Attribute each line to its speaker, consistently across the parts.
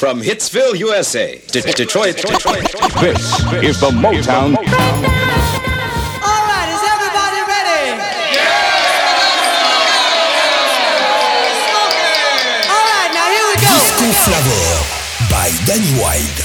Speaker 1: From Hitsville, USA, to Detroit, Detroit.
Speaker 2: This is the Motown.
Speaker 3: All right, is everybody ready? All right, now here we go.
Speaker 4: Disco Flavor by Danny Wilde.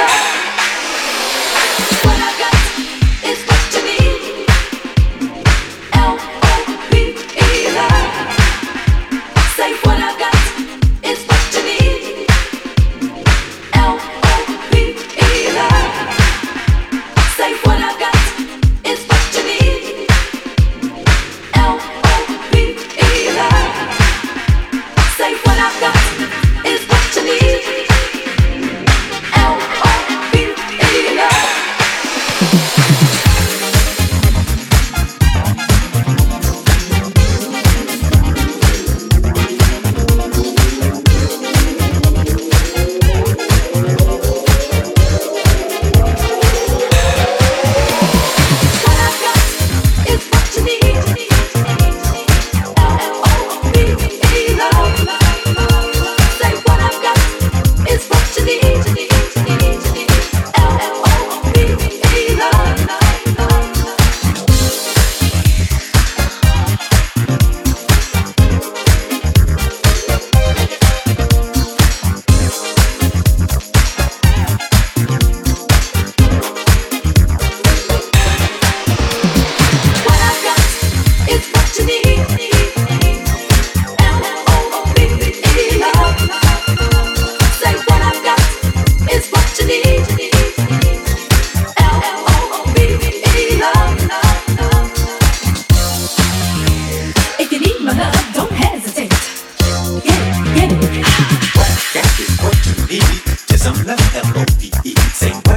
Speaker 5: Love.
Speaker 6: Brrrra,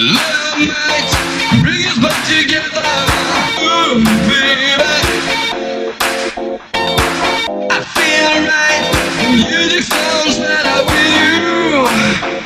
Speaker 7: Let night us back together, baby. I feel right. Music with you.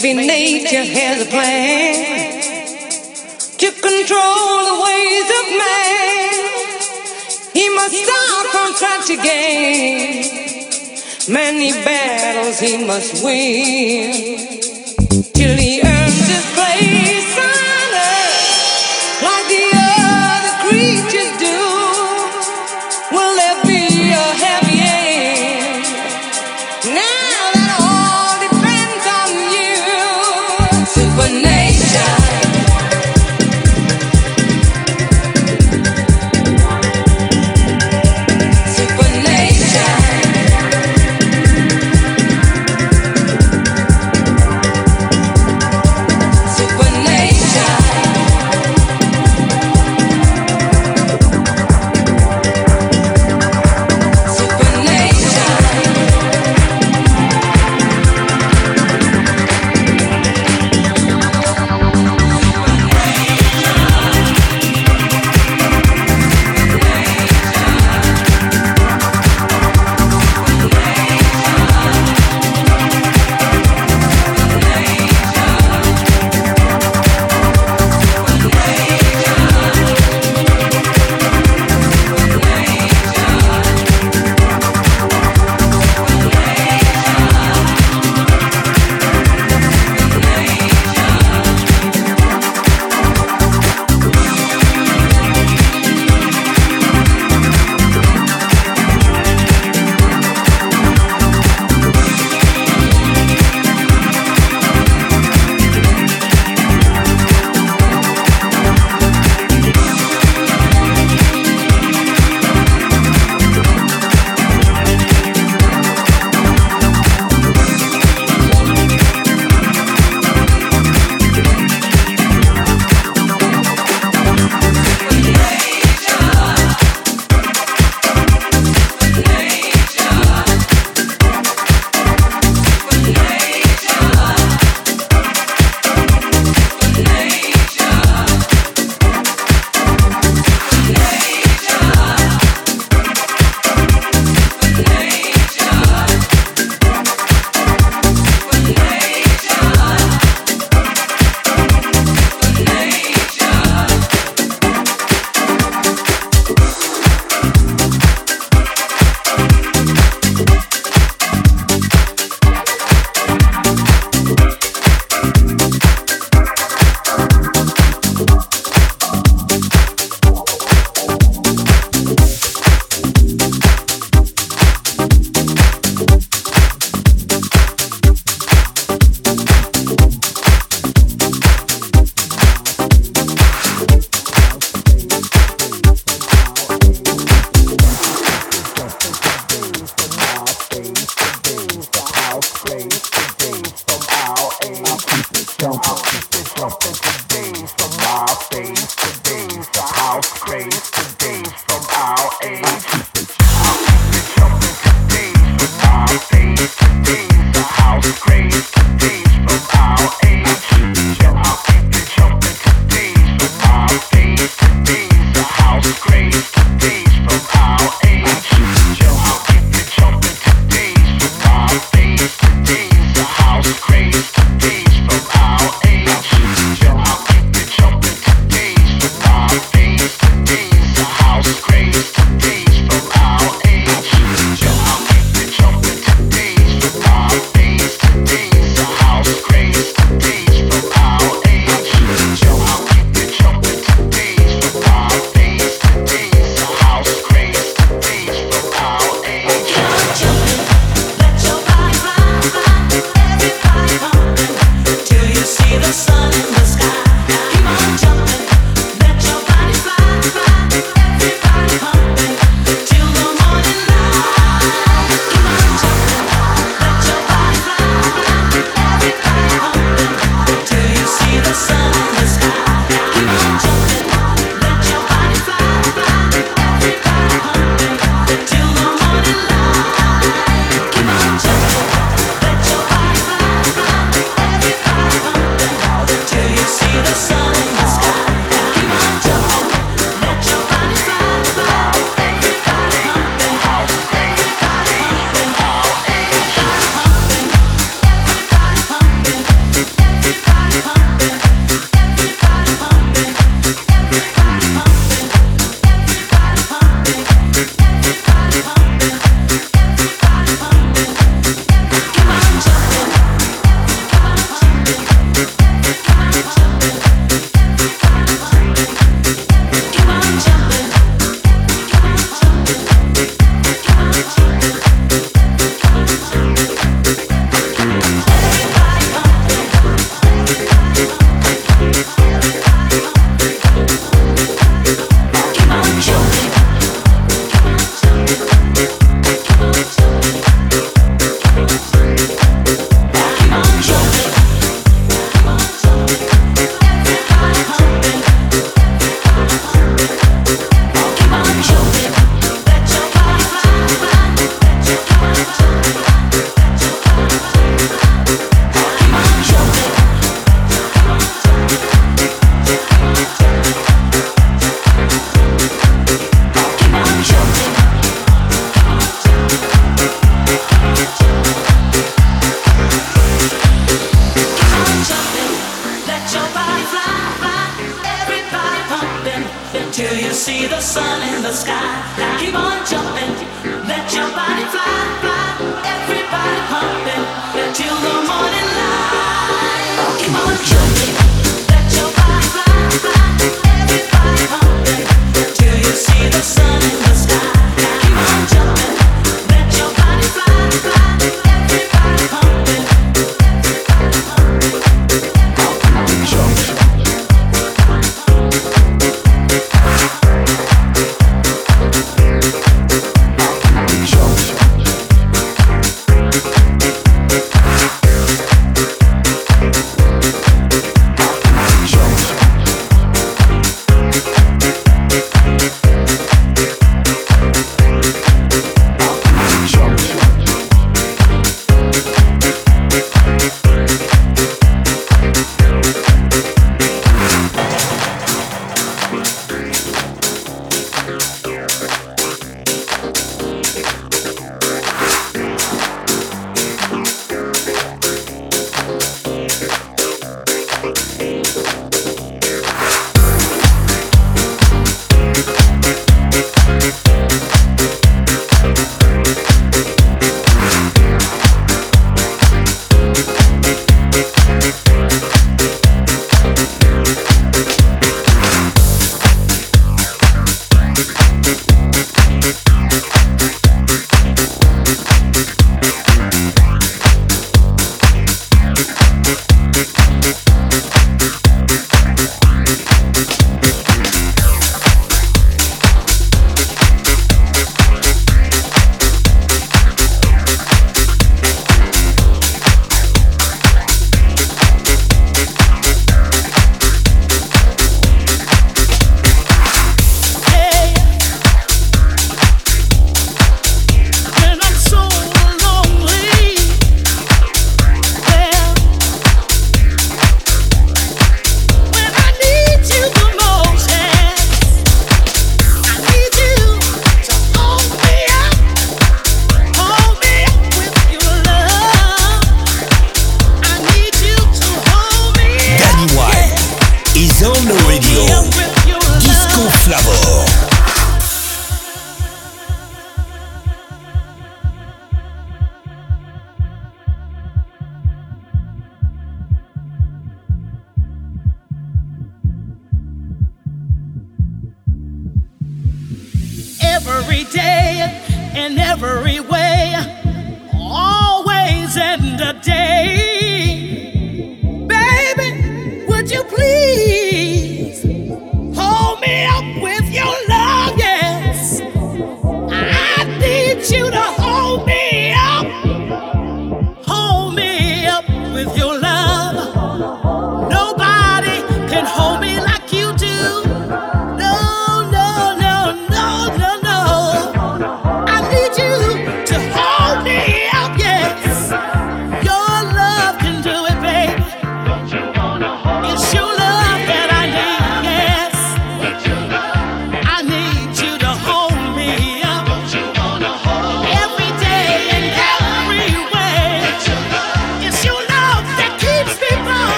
Speaker 8: Maybe nature has a plan to control the ways of man. He must start from scratch again. many battles he must win.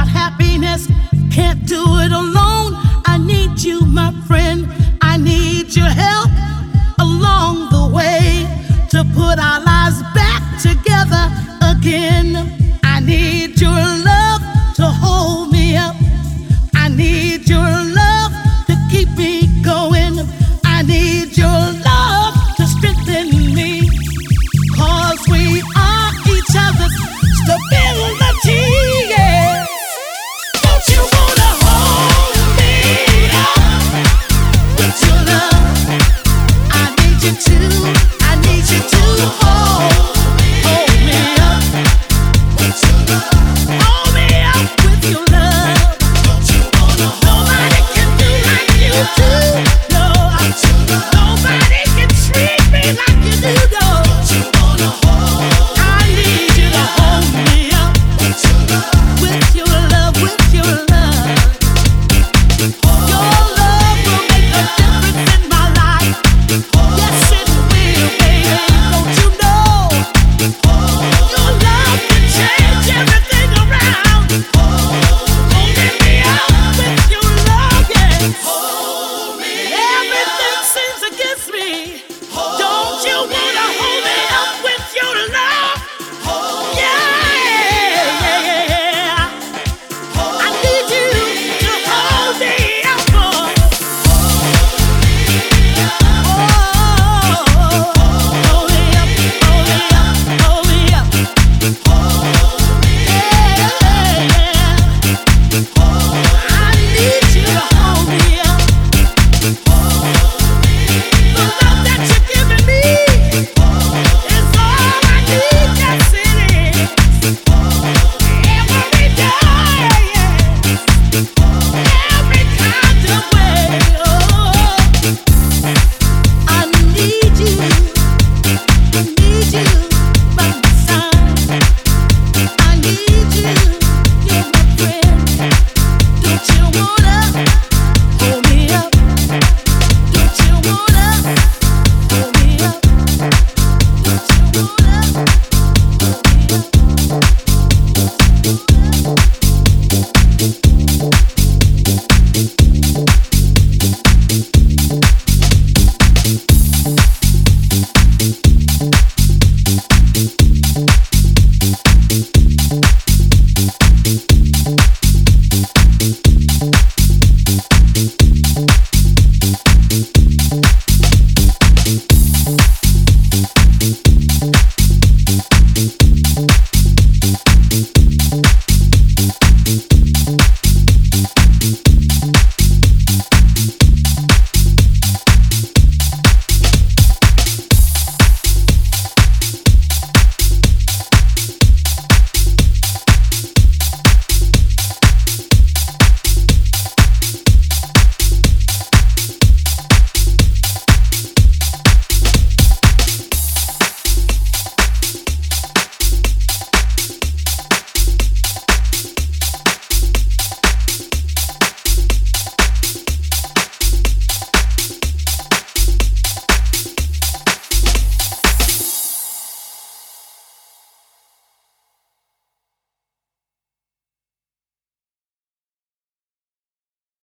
Speaker 8: without happiness. Can't do it alone. I need you, my friend. I need your help along the way to put our lives back
Speaker 9: together again.